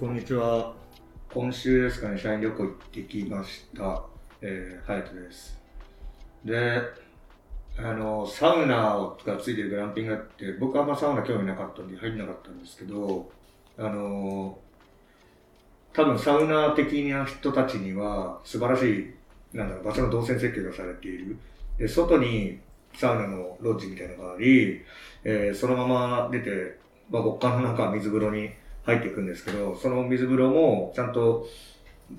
こんにちは。今週ですかね、社員旅行行ってきました。えー、ハヤトです。で、あの、サウナがついてるグランピングがあって、僕はあんまサウナ興味なかったんで入んなかったんですけど、あの、多分サウナ的な人たちには素晴らしい、なんだろう、場所の動線設計がされている。で、外にサウナのロッジみたいなのがあり、えーそのまま出て、まあ、極寒の中水風呂に入っていくんですけど、その水風呂もちゃんと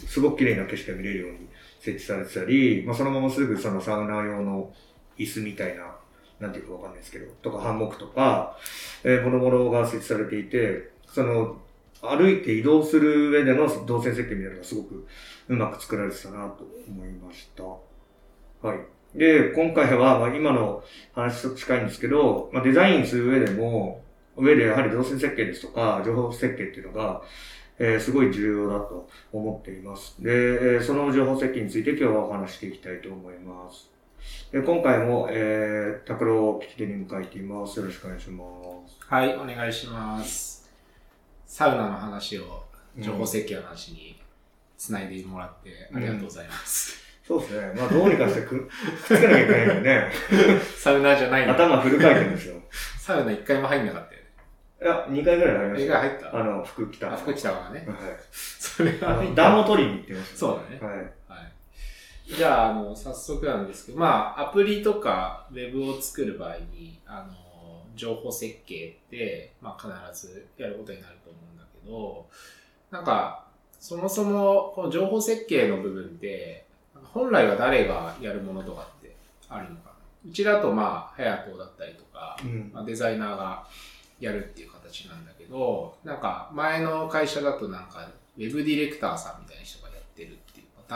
すごく綺麗な景色が見れるように設置されてたり、まあ、そのまますぐそのサウナ用の椅子みたいな、なんていうかわかんないですけど、とかハンモックとか、えー、もろもろが設置されていて、その、歩いて移動する上での動線設計みたいなのがすごくうまく作られてたなと思いました。はい。で、今回は、まあ、今の話と近いんですけど、まあ、デザインする上でも、上でやはり動線設計ですとか、情報設計っていうのが、えーすごい重要だと思っています。で、えーその情報設計について今日はお話していきたいと思います。で今回も、えー、拓郎を聞き手に迎えています。よろしくお願いします。はい、お願いします。サウナの話を情報設計の話につないでもらってありがとうございます。そうですね。まあ、どうにかしてく、くっつけなきゃいけないんでね。サウナーじゃない。頭フル回転ですよ。サウナ一回も入んなかったよね。いや、2回ぐらいありま映した。画入った？あの、服着た。あ、福来たからね。はい。それはあの暖を取りに行ってます、そうだねはい。はい。じゃあ、あの、早速なんですけど、まあ、アプリとかウェブを作る場合に、あの、情報設計って、まあ、必ずやることになると思うんだけど、なんか、そもそも、この情報設計の部分って、本来は誰がやるものとかってあるのかな？うちだと、まあ、ハヤトだったりとか、うん。まあ、デザイナーがやるっていう形なんだけど、なんか前の会社だとなんか、ウェブディレクターさんみたいな人がやってるっていうパタ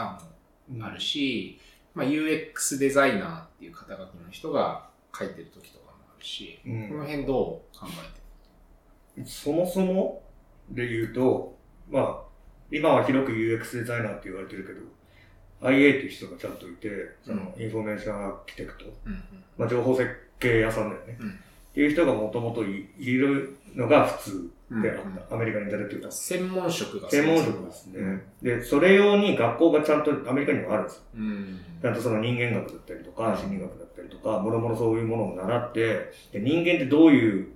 ーンもあるし、まあ、UX デザイナーっていう肩書きの人が書いてる時とかもあるし、うん。この辺どう考えてそもそもで言うと、まあ、今は広く UX デザイナーって言われてるけど、IA っていう人がちゃんといて、その、 information architect、るうん。まあ、情報設計屋さんだよね。うんいう人がもともといいるのが普通うんであった。アメリカにいたっていうか。専門職が専門職ですね。で、それ用に学校がちゃんとアメリカにもあるんですよ。うん。ちゃんとその人間学だったりとか、心理学だったりとか、もろもろそういうものを習って、で人間ってどういう、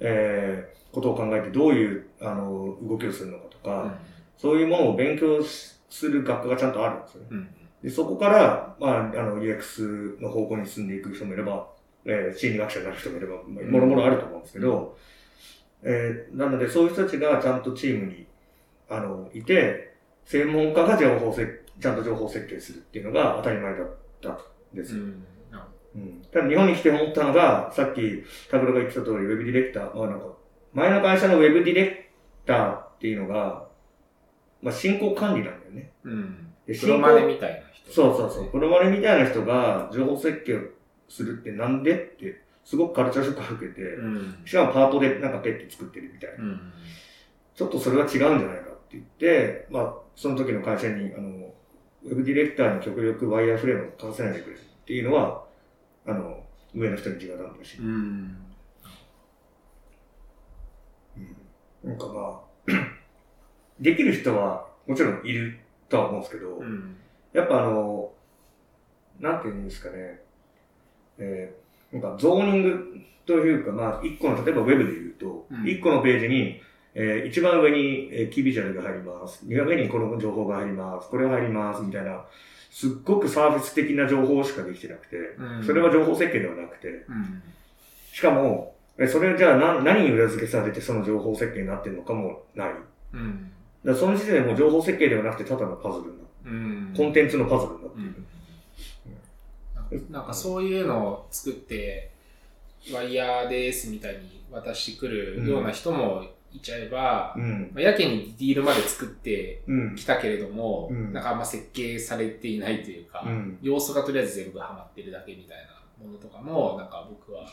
えーことを考えてどういう、あの、動きをするのかとか、そういうものを勉強しする学科がちゃんとあるんですよね。うん。で、そこから、まあ、あの、UX の方向に進んでいく人もいれば、えー心理学者になる人もいれば、まあもろもろあると思うんですけど、えーなので、そういう人たちがちゃんとチームに、あの、いて、専門家が情報せ、ちゃんと情報設計するっていうのが当たり前だったんですよ。うん。うん。ただ日本に来て思ったのが、さっき、タブロが言ってた通り、ウェブディレクター、まあなんか、前の会社のウェブディレクターっていうのが、まあ進行管理なんだよね。うん。でプロマネみたいな人。そうそうそう。プロマネみたいな人が情報設計をするってなんでって、すごくカルチャーショックを受けて、うん。しかもパートでなんかペッて作ってるみたいな。うん。ちょっとそれは違うんじゃないかって言って、まあ、その時の会社に、あの、ウェブディレクターに極力ワイヤーフレームを書かせないでくれっていうのは、あの、上の人に直談だし。うん。うんなんかまあ、できる人はもちろんいるとは思うんですけど、うん。やっぱあの、なんていうんですかね、えー、なんかゾーニングというか、まあ、一個の、例えばウェブで言うとう、ん一、個のページに、えー一番上に、えーキービジュアルが入ります。二番上にこの情報が入ります。これが入ります。みたいな、すっごくサービス的な情報しかできてなくて、うんそれは情報設計ではなくて、うん。しかも、えそれじゃあ何何に裏付けされてその情報設計になってるのかもない。うん。らその時点でもう情報設計ではなくてただのパズルになってうん。コンテンツのパズルになっている。なんかそういうのを作って、ワイヤーですみたいに渡してくるような人もいちゃえば、うん。まあやけにディールまで作ってうん。きたけれども、うんなんかあんま設計されていないというか、うん要素がとりあえず全部はまってるだけみたいなものとかも、なんか僕は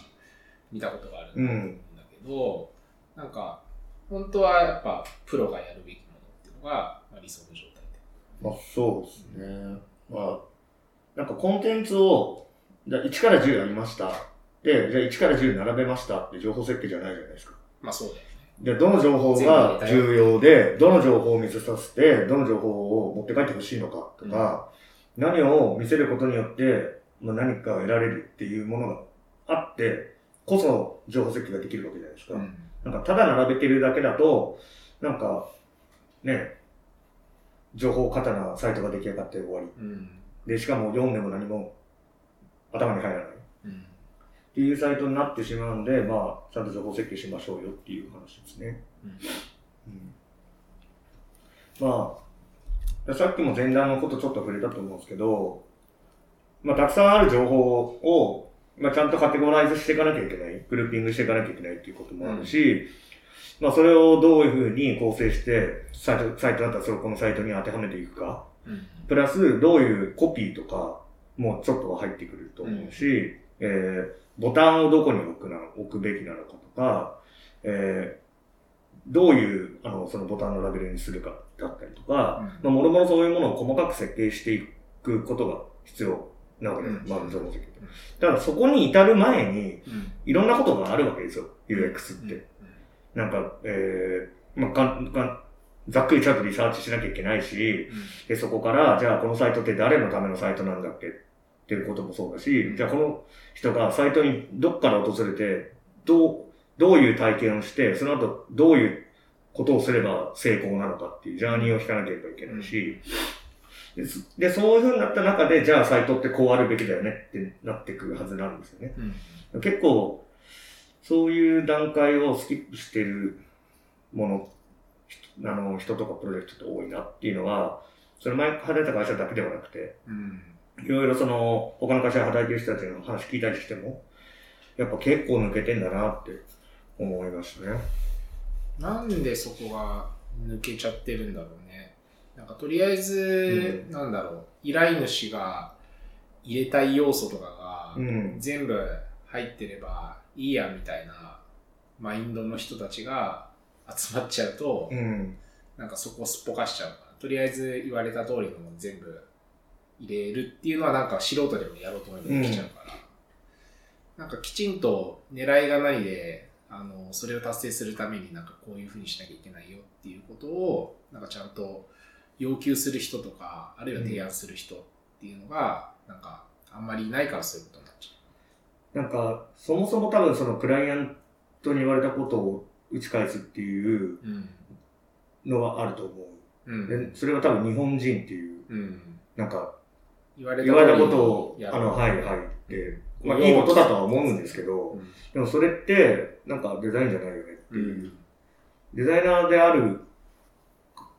見たことがあるんだと思うんだけど、なんか、本当はやっぱプロがやるべきものっていうのが、まあ、理想の状態で。まあそうですね。まあ、なんかコンテンツを、じゃあ1から10ありました。で、じゃあ1から10並べましたって情報設計じゃないじゃないですか。まあそうだよね。で、どの情報が重要で、どの情報を見せさせて、どの情報を持って帰ってほしいのかとか、何を見せることによって、まあ、何かを得られるっていうものがあって、こそ情報設計ができるわけじゃないですか。うんなんか、ただ並べてるだけだと、なんか、ね、情報過多なサイトが出来上がって終わり。で、しかも読んでも何も頭に入らない。うんっていうサイトになってしまうんで、まあ、ちゃんと情報設計しましょうよっていう話ですね。うんまあ、さっきも前段のことちょっと触れたと思うんですけど、まあ、たくさんある情報を、まあ、ちゃんとカテゴライズしていかなきゃいけない、グルーピングしていかなきゃいけないっていうこともあるし、まあ、それをどういうふうに構成して、サイト、サイトだったらそれをこのサイトに当てはめていくか。うん。プラス、どういうコピーとかもちょっとは入ってくると思うし、えー、ボタンをどこに置くな、置くべきなのかとか、えー、どういう、あの、そのボタンのラベルにするかだったりとか、まあ、もろもろそういうものを細かく設計していくことが必要なわけです。うん。まあ。だからそこに至る前に、うん。いろんなことがあるわけですよ、UX って。うん。なんか、えー、まあ、かん、かん、ざっくりちゃんとリサーチしなきゃいけないし、で、そこから、じゃあこのサイトって誰のためのサイトなんだっけっていうこともそうだし、じゃあこの人がサイトにどっから訪れて、どう、どういう体験をして、その後どういうことをすれば成功なのかっていうジャーニーを引かなければいけないし、でそういう風になった中で、じゃあサイトってこうあるべきだよねってなってくるはずなんですよね。うん。結構、そういう段階をスキップしてるもの、ひあの、人とかプロジェクトって多いなっていうのは、それ前働いた会社だけではなくて、うんいろいろその、他の会社で働いてる人たちの話聞いたりしても、やっぱ結構抜けてんだなって思いますね。なんでそこが抜けちゃってるんだろうね。なんかとりあえず、うなんだろう、依頼主が入れたい要素とかがうん。全部入ってればいいやみたいなマインドの人たちが集まっちゃうと、うん。なんかそこをすっぽかしちゃうから、とりあえず言われた通りのもの全部入れるっていうのはなんか素人でもやろうと思えばできちゃうから、なんかきちんと狙いがないで、あの、それを達成するためになんかこういうふうにしなきゃいけないよっていうことを、なんかちゃんと要求する人とか、あるいは提案する人っていうのが、なんかあんまりいないからそういうことになっちゃなんか、そもそも多分そのクライアントに言われたことを打ち返すっていう。のがあると思うう。ん。で、それは多分日本人っていう、うん。なんか、言われたことを、あの、はいはいって、まあいいことだとは思うんですけど、うんでもそれって、なんかデザインじゃないよねってういう。ん。デザイナーである、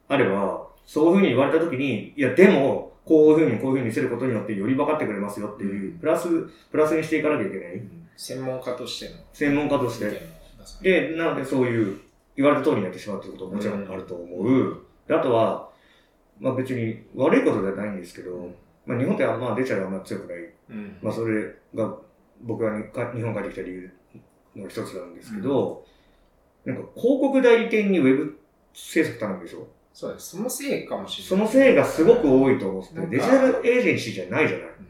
あれば、そういうふうに言われたときに、いや、でも、こういうふうにこういうふうに見せることによってより分かってくれますよっていう、うんプラス、プラスにしていかなきゃいけない。専門家としての専門家として。で、なのでそういう、言われた通りになってしまうということももちろんあると思う。であとは、まあ別に悪いことではないんですけど、まあ日本ってあんま出ちゃうあんま強くない。うんまあそれが僕がか日本帰ってきた理由の一つなんですけど、なんか広告代理店にウェブ制作頼むでしょそうです。そのせいかもしれない。そのせいがすごく多いと思ってデジタルエージェンシーじゃないじゃない。うん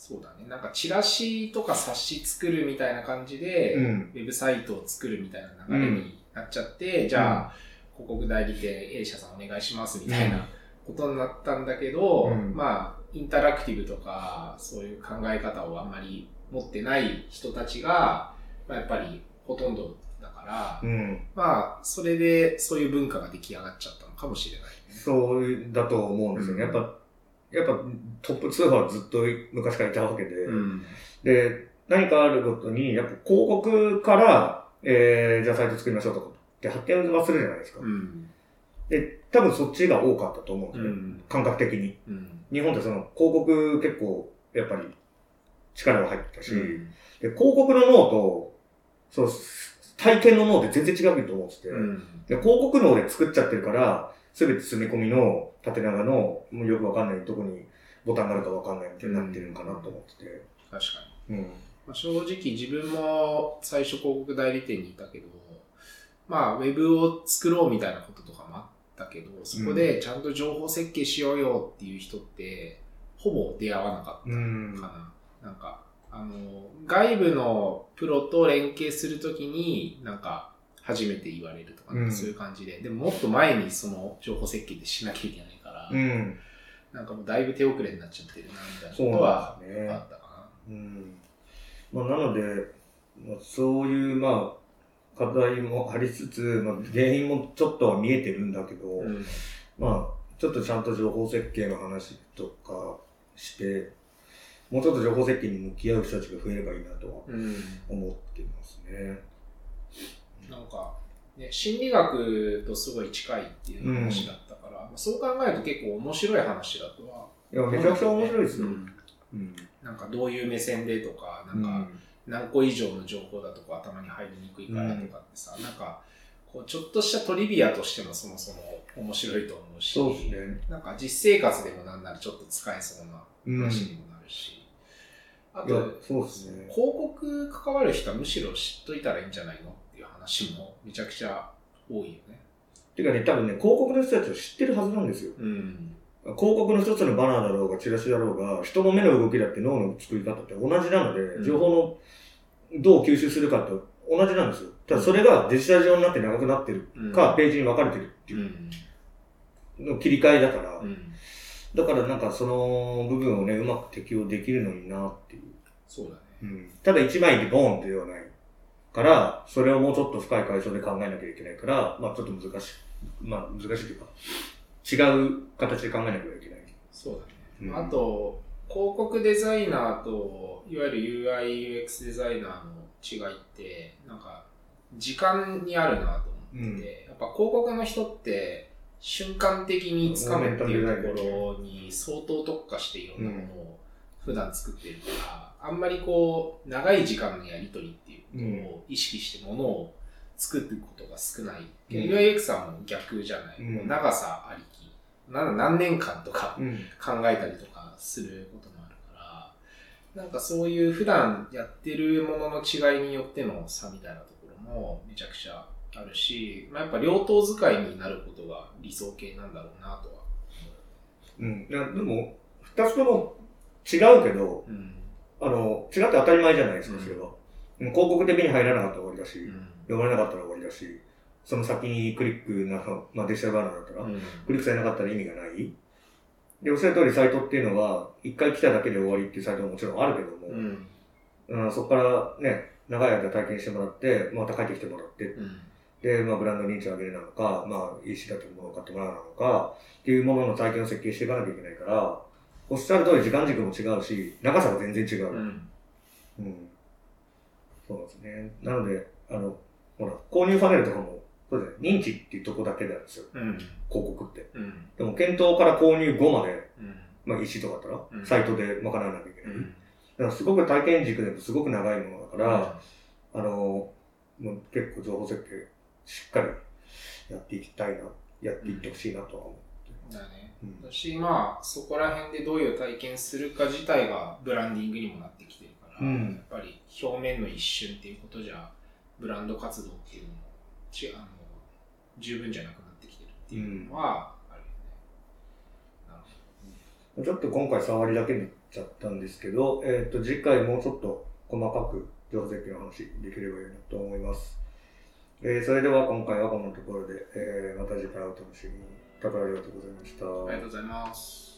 そうだね。なんかチラシとか冊子作るみたいな感じで、うん。ウェブサイトを作るみたいな流れになっちゃって、じゃあ、広告代理店 A 社さんお願いしますみたいなことになったんだけど、うんまあ、インタラクティブとか、そういう考え方をあんまり持ってない人たちが、まあ、やっぱりほとんどだから、うん。まあ、それでそういう文化が出来上がっちゃったのかもしれないね。そうだと思うんですよね。やっぱ、やっぱトップ通販はずっと昔からいたわけで、うん。で、何かあるごとに、やっぱ広告から、えー、じゃあサイト作りましょうとかって発展はするじゃないですか。うん。で、多分そっちが多かったと思うんですね。うん。感覚的に。うん。日本ってその広告結構、やっぱり力が入ってたし、うんで、広告の脳と、そう、体験の脳って全然違うと思ってて、うん。で広告脳で作っちゃってるから、すべて詰め込みの縦長の、もうよくわかんないとこにボタンがあるかわかんないみたいになってるのかなと思ってて。確かに。うん。まあ、正直自分も最初広告代理店にいたけど、まあ、ウェブを作ろうみたいなこととかもあったけど、そこでちゃんと情報設計しようよっていう人って、ほぼ出会わなかったうん。かな。なんか、あの、外部のプロと連携するときに、なんか、初めて言われるとか、うんそういう感じで、でももっと前にその情報設計ってしなきゃいけないから、うん。なんかもうだいぶ手遅れになっちゃってるな、みたいなことはあったかうん。まあ、なので、まあ、そういう、まあ、課題もありつつ、まあ、原因もちょっとは見えてるんだけど、な。うん。まあ、ちょっとちゃんと情報設計の話とかして、もうちょっと情報設計に向き合う人たちが増えればいいなとはうん。思ってますね。なんか、ね、心理学とすごい近いっていう話だったから、まあそう考えると結構面白い話だとは。いや、めちゃくちゃ面白いですよ。うんうん。なんかどういう目線でとか、なんかうん何個以上の情報だとか頭に入りにくいからとかってさ、なんかこうちょっとしたトリビアとしてもそもそも面白いと思うし、そうですね。なんか実生活でもなんならちょっと使えそうなうん。話にもなるし、あいやと、そうですね。広告関わる人はむしろ知っといたらいいんじゃないの？話もめちゃくちゃ多いよね。てかね、多分ね、広告の人たちは知ってるはずなんですよ。うん。広告の一つのバナーだろうが、チラシだろうが、人の目の動きだって脳の作り方って同じなので、うん情報のどう吸収するかと同じなんですよ。ただそれがデジタル上になって長くなってるうんか、ページに分かれてるってう。いうんの切り替えだから、うん。だからなんかその部分をね、うまく適用できるのになっていう。そうだね。うん、ただ一枚でボーンってではないから、それをもうちょっと深い階層で考えなきゃいけないから、まあちょっと難しい。まあ難しいというか、違う形で考えなきゃいけない。そうだね。うんあと、広告デザイナーと、いわゆる UI、UX デザイナーの違いって、なんか、時間にあるなと思ってて、やっぱ広告の人って、瞬間的につかむっていうところに相当特化していろんなものを普段作ってるから、あんまりこう、長い時間のやりとりっていうことを意識してものを作っていくことが少ない。うん UIX はもう逆じゃない。うんもう長さありき。な何年間とかうん。考えたりとかすることもあるから、なんかそういう普段やってるものの違いによっての差みたいなところもめちゃくちゃあるし、まあ、やっぱ両党使いになることが理想形なんだろうなとはうん。でも、二つとも違うけど、思う。うん。あの、違って当たり前じゃないですか、うんそれは。うん広告で目に入らなかったら終わりだし、うん。読まれなかったら終わりだし、その先にクリックな、まあデジタルバナーだったら、うん。クリックされなかったら意味がない。で、おっしゃる通りサイトっていうのは、一回来ただけで終わりっていうサイトももちろんあるけども、うん。うん、そこからね、長い間体験してもらって、また帰ってきてもらって、うん。で、まあブランド認知を上げるなのか、まあ EC だというものを買ってもらうなのか、っていうものの体験を設計していかなきゃいけないから、おっしゃる通り時間軸も違うし、長さが全然違う。うん。うん。そうですね。なので、あの、ほら、購入パネルとかも、そうですね、認知っていうとこだけなんですよ、うん。広告って。うん。でも、検討から購入後まで、うん。まあ、EC とかだったら、うんサイトで賄わなきゃいけない。だうん。から、すごく体験軸でもすごく長いものだから、あの、もう結構情報設計、しっかりやっていきたいな、やっていってほしいなとは思ってだね。うんだし、まあ、そこら辺でどういう体験するか自体がブランディングにもなってきてるから、うんやっぱり表面の一瞬っていうことじゃ、ブランド活動っていうのもちあの十分じゃなくなってきてるっていうのはあるよね。なるほちょっと今回触りだけになっちゃったんですけど、えっ、と、次回もうちょっと細かく情報設計の話できればいいなと思います。えーそれでは今回はこんなところで、えーまた次回お楽しみに。高橋ありがとうございました。ありがとうございます。